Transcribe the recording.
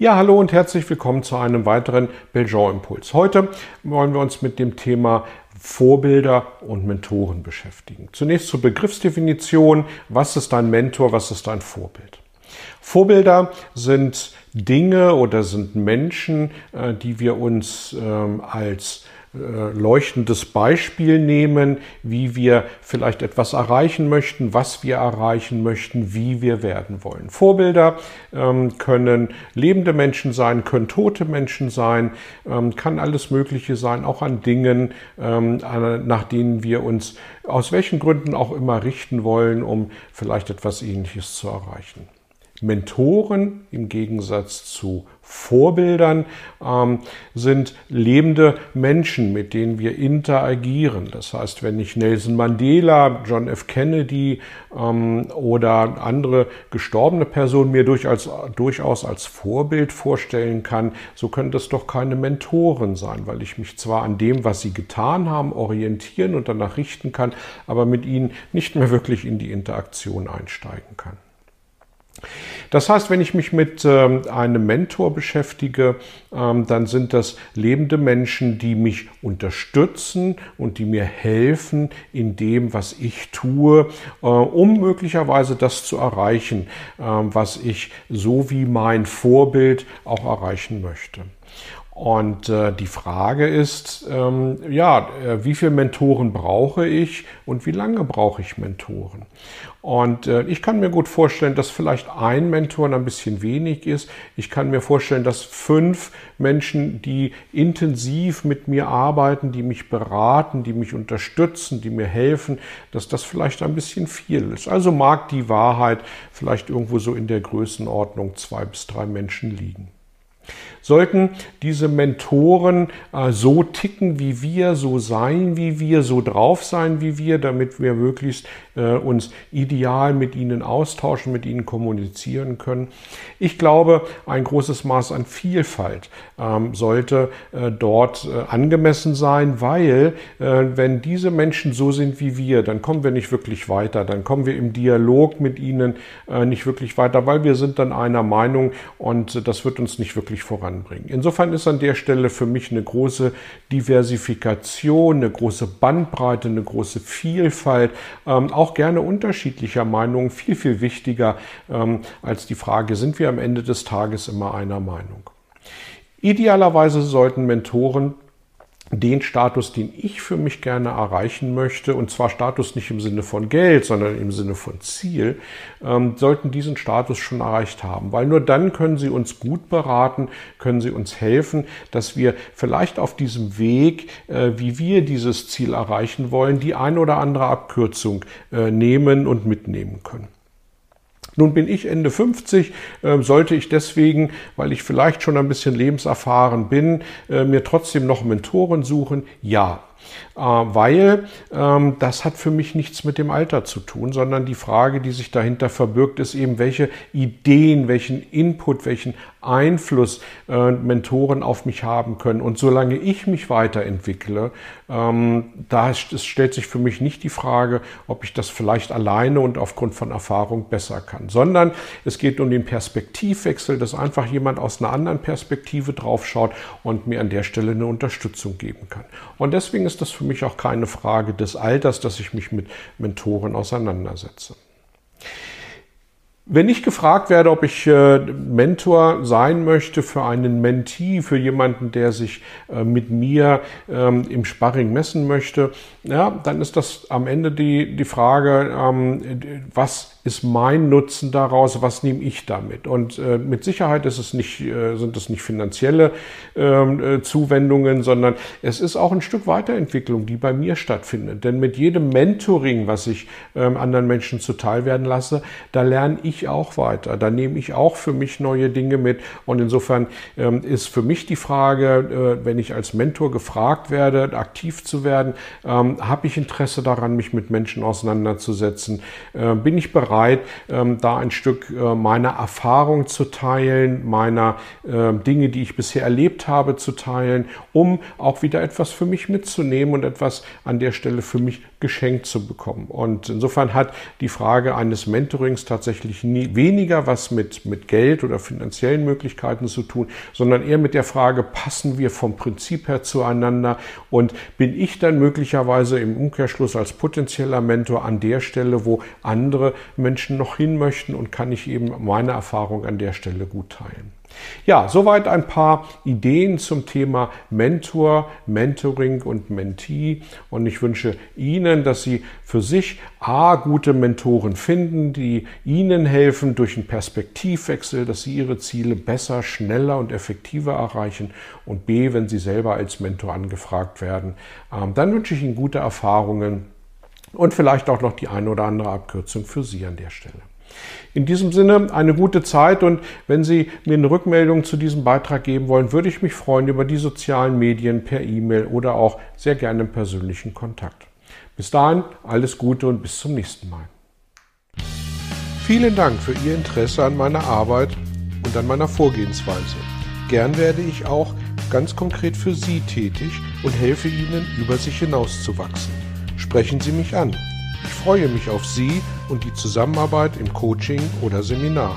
Ja, hallo und herzlich willkommen zu einem weiteren Belgian Impuls. Heute wollen wir uns mit dem Thema Vorbilder und Mentoren beschäftigen. Zunächst zur Begriffsdefinition. Was ist ein Mentor? Was ist ein Vorbild? Vorbilder sind Dinge oder sind Menschen, äh, die wir uns ähm, als leuchtendes Beispiel nehmen, wie wir vielleicht etwas erreichen möchten, was wir erreichen möchten, wie wir werden wollen. Vorbilder ähm, können lebende Menschen sein, können tote Menschen sein, ähm, kann alles Mögliche sein, auch an Dingen, ähm, nach denen wir uns aus welchen Gründen auch immer richten wollen, um vielleicht etwas Ähnliches zu erreichen. Mentoren im Gegensatz zu Vorbildern ähm, sind lebende Menschen, mit denen wir interagieren. Das heißt, wenn ich Nelson Mandela, John F. Kennedy ähm, oder andere gestorbene Personen mir durchaus, durchaus als Vorbild vorstellen kann, so können das doch keine Mentoren sein, weil ich mich zwar an dem, was sie getan haben, orientieren und danach richten kann, aber mit ihnen nicht mehr wirklich in die Interaktion einsteigen kann. Das heißt, wenn ich mich mit ähm, einem Mentor beschäftige, ähm, dann sind das lebende Menschen, die mich unterstützen und die mir helfen in dem, was ich tue, äh, um möglicherweise das zu erreichen, äh, was ich so wie mein Vorbild auch erreichen möchte. Und äh, die Frage ist, ähm, ja, äh, wie viele Mentoren brauche ich und wie lange brauche ich Mentoren? Und äh, ich kann mir gut vorstellen, dass vielleicht ein Mentor ein bisschen wenig ist. Ich kann mir vorstellen, dass fünf Menschen, die intensiv mit mir arbeiten, die mich beraten, die mich unterstützen, die mir helfen, dass das vielleicht ein bisschen viel ist. Also mag die Wahrheit vielleicht irgendwo so in der Größenordnung zwei bis drei Menschen liegen. Sollten diese Mentoren äh, so ticken wie wir, so sein wie wir, so drauf sein wie wir, damit wir möglichst äh, uns ideal mit ihnen austauschen, mit ihnen kommunizieren können. Ich glaube, ein großes Maß an Vielfalt ähm, sollte äh, dort äh, angemessen sein, weil äh, wenn diese Menschen so sind wie wir, dann kommen wir nicht wirklich weiter, dann kommen wir im Dialog mit ihnen äh, nicht wirklich weiter, weil wir sind dann einer Meinung und das wird uns nicht wirklich voran anbringen. Insofern ist an der Stelle für mich eine große Diversifikation, eine große Bandbreite, eine große Vielfalt, ähm, auch gerne unterschiedlicher Meinungen viel, viel wichtiger ähm, als die Frage, sind wir am Ende des Tages immer einer Meinung. Idealerweise sollten Mentoren den Status, den ich für mich gerne erreichen möchte, und zwar Status nicht im Sinne von Geld, sondern im Sinne von Ziel, ähm, sollten diesen Status schon erreicht haben. Weil nur dann können sie uns gut beraten, können sie uns helfen, dass wir vielleicht auf diesem Weg, äh, wie wir dieses Ziel erreichen wollen, die ein oder andere Abkürzung äh, nehmen und mitnehmen können. Nun bin ich Ende 50, äh, sollte ich deswegen, weil ich vielleicht schon ein bisschen lebenserfahren bin, äh, mir trotzdem noch Mentoren suchen? Ja, weil ähm, das hat für mich nichts mit dem Alter zu tun, sondern die Frage, die sich dahinter verbirgt, ist eben, welche Ideen, welchen Input, welchen Einfluss äh, Mentoren auf mich haben können. Und solange ich mich weiterentwickle, ähm, da stellt sich für mich nicht die Frage, ob ich das vielleicht alleine und aufgrund von Erfahrung besser kann, sondern es geht um den Perspektivwechsel, dass einfach jemand aus einer anderen Perspektive draufschaut und mir an der Stelle eine Unterstützung geben kann. Und deswegen ist das für mich auch keine Frage des Alters, dass ich mich mit Mentoren auseinandersetze. Wenn ich gefragt werde, ob ich äh, Mentor sein möchte für einen Mentee, für jemanden, der sich äh, mit mir ähm, im Sparring messen möchte, ja, dann ist das am Ende die, die Frage, ähm, was ist mein Nutzen daraus, was nehme ich damit? Und äh, mit Sicherheit ist es nicht, äh, sind es nicht finanzielle ähm, äh, Zuwendungen, sondern es ist auch ein Stück Weiterentwicklung, die bei mir stattfindet. Denn mit jedem Mentoring, was ich ähm, anderen Menschen zuteil werden lasse, da lerne ich auch weiter. Da nehme ich auch für mich neue Dinge mit. Und insofern ähm, ist für mich die Frage, äh, wenn ich als Mentor gefragt werde, aktiv zu werden, habe ich Interesse daran, mich mit Menschen auseinanderzusetzen? Äh, bin ich bereit, ähm, da ein Stück äh, meiner Erfahrung zu teilen, meiner äh, Dinge, die ich bisher erlebt habe, zu teilen, um auch wieder etwas für mich mitzunehmen und etwas an der Stelle für mich geschenkt zu bekommen. Und insofern hat die Frage eines Mentorings tatsächlich nie weniger was mit, mit Geld oder finanziellen Möglichkeiten zu tun, sondern eher mit der Frage, passen wir vom Prinzip her zueinander und bin ich dann möglicherweise im Umkehrschluss als potenzieller Mentor an der Stelle, wo andere Menschen noch hin möchten und kann ich eben meine Erfahrung an der Stelle gut teilen. Ja, soweit ein paar Ideen zum Thema Mentor, Mentoring und Mentee. Und ich wünsche Ihnen, dass Sie für sich A, gute Mentoren finden, die Ihnen helfen durch einen Perspektivwechsel, dass Sie Ihre Ziele besser, schneller und effektiver erreichen. Und B, wenn Sie selber als Mentor angefragt werden, ähm, dann wünsche ich Ihnen gute Erfahrungen und vielleicht auch noch die eine oder andere Abkürzung für Sie an der Stelle. In diesem Sinne eine gute Zeit und wenn Sie mir eine Rückmeldung zu diesem Beitrag geben wollen, würde ich mich freuen über die sozialen Medien per E-Mail oder auch sehr gerne im persönlichen Kontakt. Bis dahin alles Gute und bis zum nächsten Mal. Vielen Dank für Ihr Interesse an meiner Arbeit und an meiner Vorgehensweise. Gern werde ich auch ganz konkret für Sie tätig und helfe Ihnen, über sich hinauszuwachsen. Sprechen Sie mich an. Ich freue mich auf Sie und die Zusammenarbeit im Coaching oder Seminar.